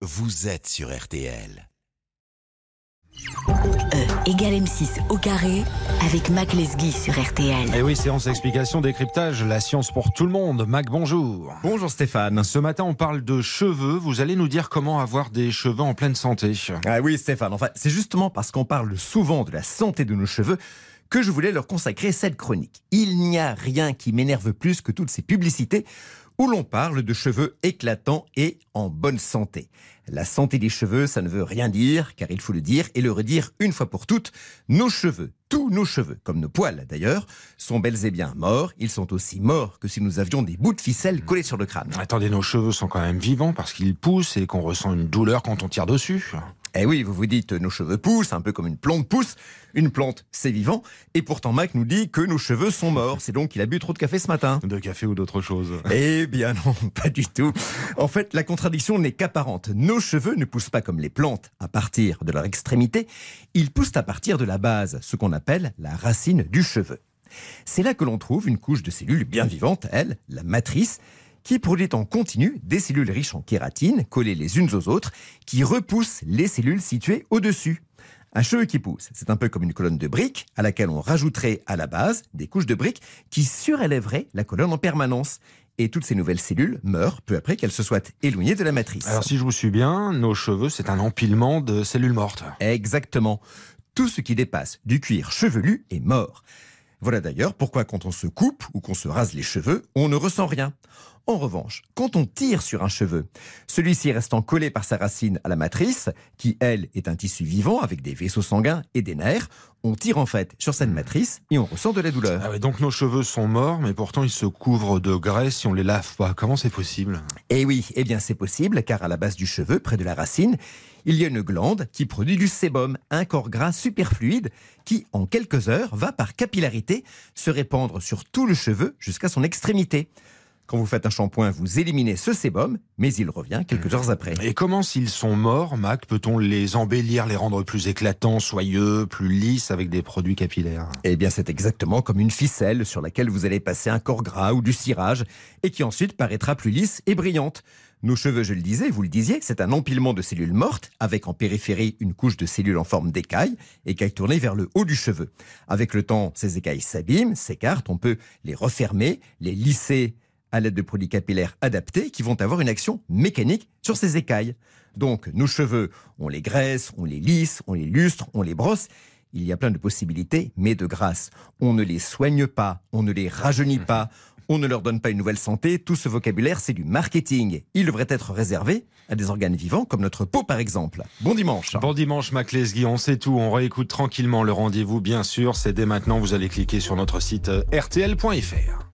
vous êtes sur RTL. E égale M6 au carré avec Mac Lesguy sur RTL. Et oui, séance explication, décryptage, la science pour tout le monde. Mac, bonjour. Bonjour Stéphane. Ce matin, on parle de cheveux. Vous allez nous dire comment avoir des cheveux en pleine santé. Ah oui Stéphane, enfin c'est justement parce qu'on parle souvent de la santé de nos cheveux que je voulais leur consacrer cette chronique. Il n'y a rien qui m'énerve plus que toutes ces publicités où l'on parle de cheveux éclatants et en bonne santé. La santé des cheveux, ça ne veut rien dire, car il faut le dire et le redire une fois pour toutes, nos cheveux, tous nos cheveux, comme nos poils d'ailleurs, sont bels et bien morts. Ils sont aussi morts que si nous avions des bouts de ficelle collés sur le crâne. Attendez, nos cheveux sont quand même vivants parce qu'ils poussent et qu'on ressent une douleur quand on tire dessus. Eh oui, vous vous dites, nos cheveux poussent, un peu comme une plante pousse. Une plante, c'est vivant. Et pourtant, Mac nous dit que nos cheveux sont morts. C'est donc qu'il a bu trop de café ce matin. De café ou d'autre chose Eh bien non, pas du tout. En fait, la contradiction n'est qu'apparente. Nos cheveux ne poussent pas comme les plantes à partir de leur extrémité. Ils poussent à partir de la base, ce qu'on appelle la racine du cheveu. C'est là que l'on trouve une couche de cellules bien vivantes, elle, la matrice, qui produit en continu des cellules riches en kératine, collées les unes aux autres, qui repoussent les cellules situées au-dessus. Un cheveu qui pousse, c'est un peu comme une colonne de briques à laquelle on rajouterait à la base des couches de briques qui surélèveraient la colonne en permanence. Et toutes ces nouvelles cellules meurent peu après qu'elles se soient éloignées de la matrice. Alors si je vous suis bien, nos cheveux, c'est un empilement de cellules mortes. Exactement. Tout ce qui dépasse du cuir chevelu est mort. Voilà d'ailleurs pourquoi quand on se coupe ou qu'on se rase les cheveux, on ne ressent rien. En revanche, quand on tire sur un cheveu, celui-ci restant collé par sa racine à la matrice, qui elle est un tissu vivant avec des vaisseaux sanguins et des nerfs, on tire en fait sur cette matrice et on ressent de la douleur. Ah ouais, donc nos cheveux sont morts, mais pourtant ils se couvrent de graisse si on les lave pas. Comment c'est possible? Eh oui, eh bien c'est possible, car à la base du cheveu, près de la racine, il y a une glande qui produit du sébum, un corps gras superfluide qui, en quelques heures, va par capillarité se répandre sur tout le cheveu jusqu'à son extrémité. Quand vous faites un shampoing, vous éliminez ce sébum, mais il revient quelques heures après. Et comment, s'ils sont morts, Mac, peut-on les embellir, les rendre plus éclatants, soyeux, plus lisses avec des produits capillaires? Eh bien, c'est exactement comme une ficelle sur laquelle vous allez passer un corps gras ou du cirage et qui ensuite paraîtra plus lisse et brillante. Nos cheveux, je le disais, vous le disiez, c'est un empilement de cellules mortes avec en périphérie une couche de cellules en forme d'écailles, écailles tournées vers le haut du cheveu. Avec le temps, ces écailles s'abîment, s'écartent, on peut les refermer, les lisser à l'aide de produits capillaires adaptés qui vont avoir une action mécanique sur ces écailles. Donc nos cheveux, on les graisse, on les lisse, on les lustre, on les brosse. Il y a plein de possibilités, mais de grâce, on ne les soigne pas, on ne les rajeunit pas, on ne leur donne pas une nouvelle santé. Tout ce vocabulaire, c'est du marketing. Il devrait être réservé à des organes vivants comme notre peau, par exemple. Bon dimanche. Bon dimanche, Mac Lesguy, on sait tout. On réécoute tranquillement le rendez-vous, bien sûr. C'est dès maintenant. Vous allez cliquer sur notre site rtl.fr.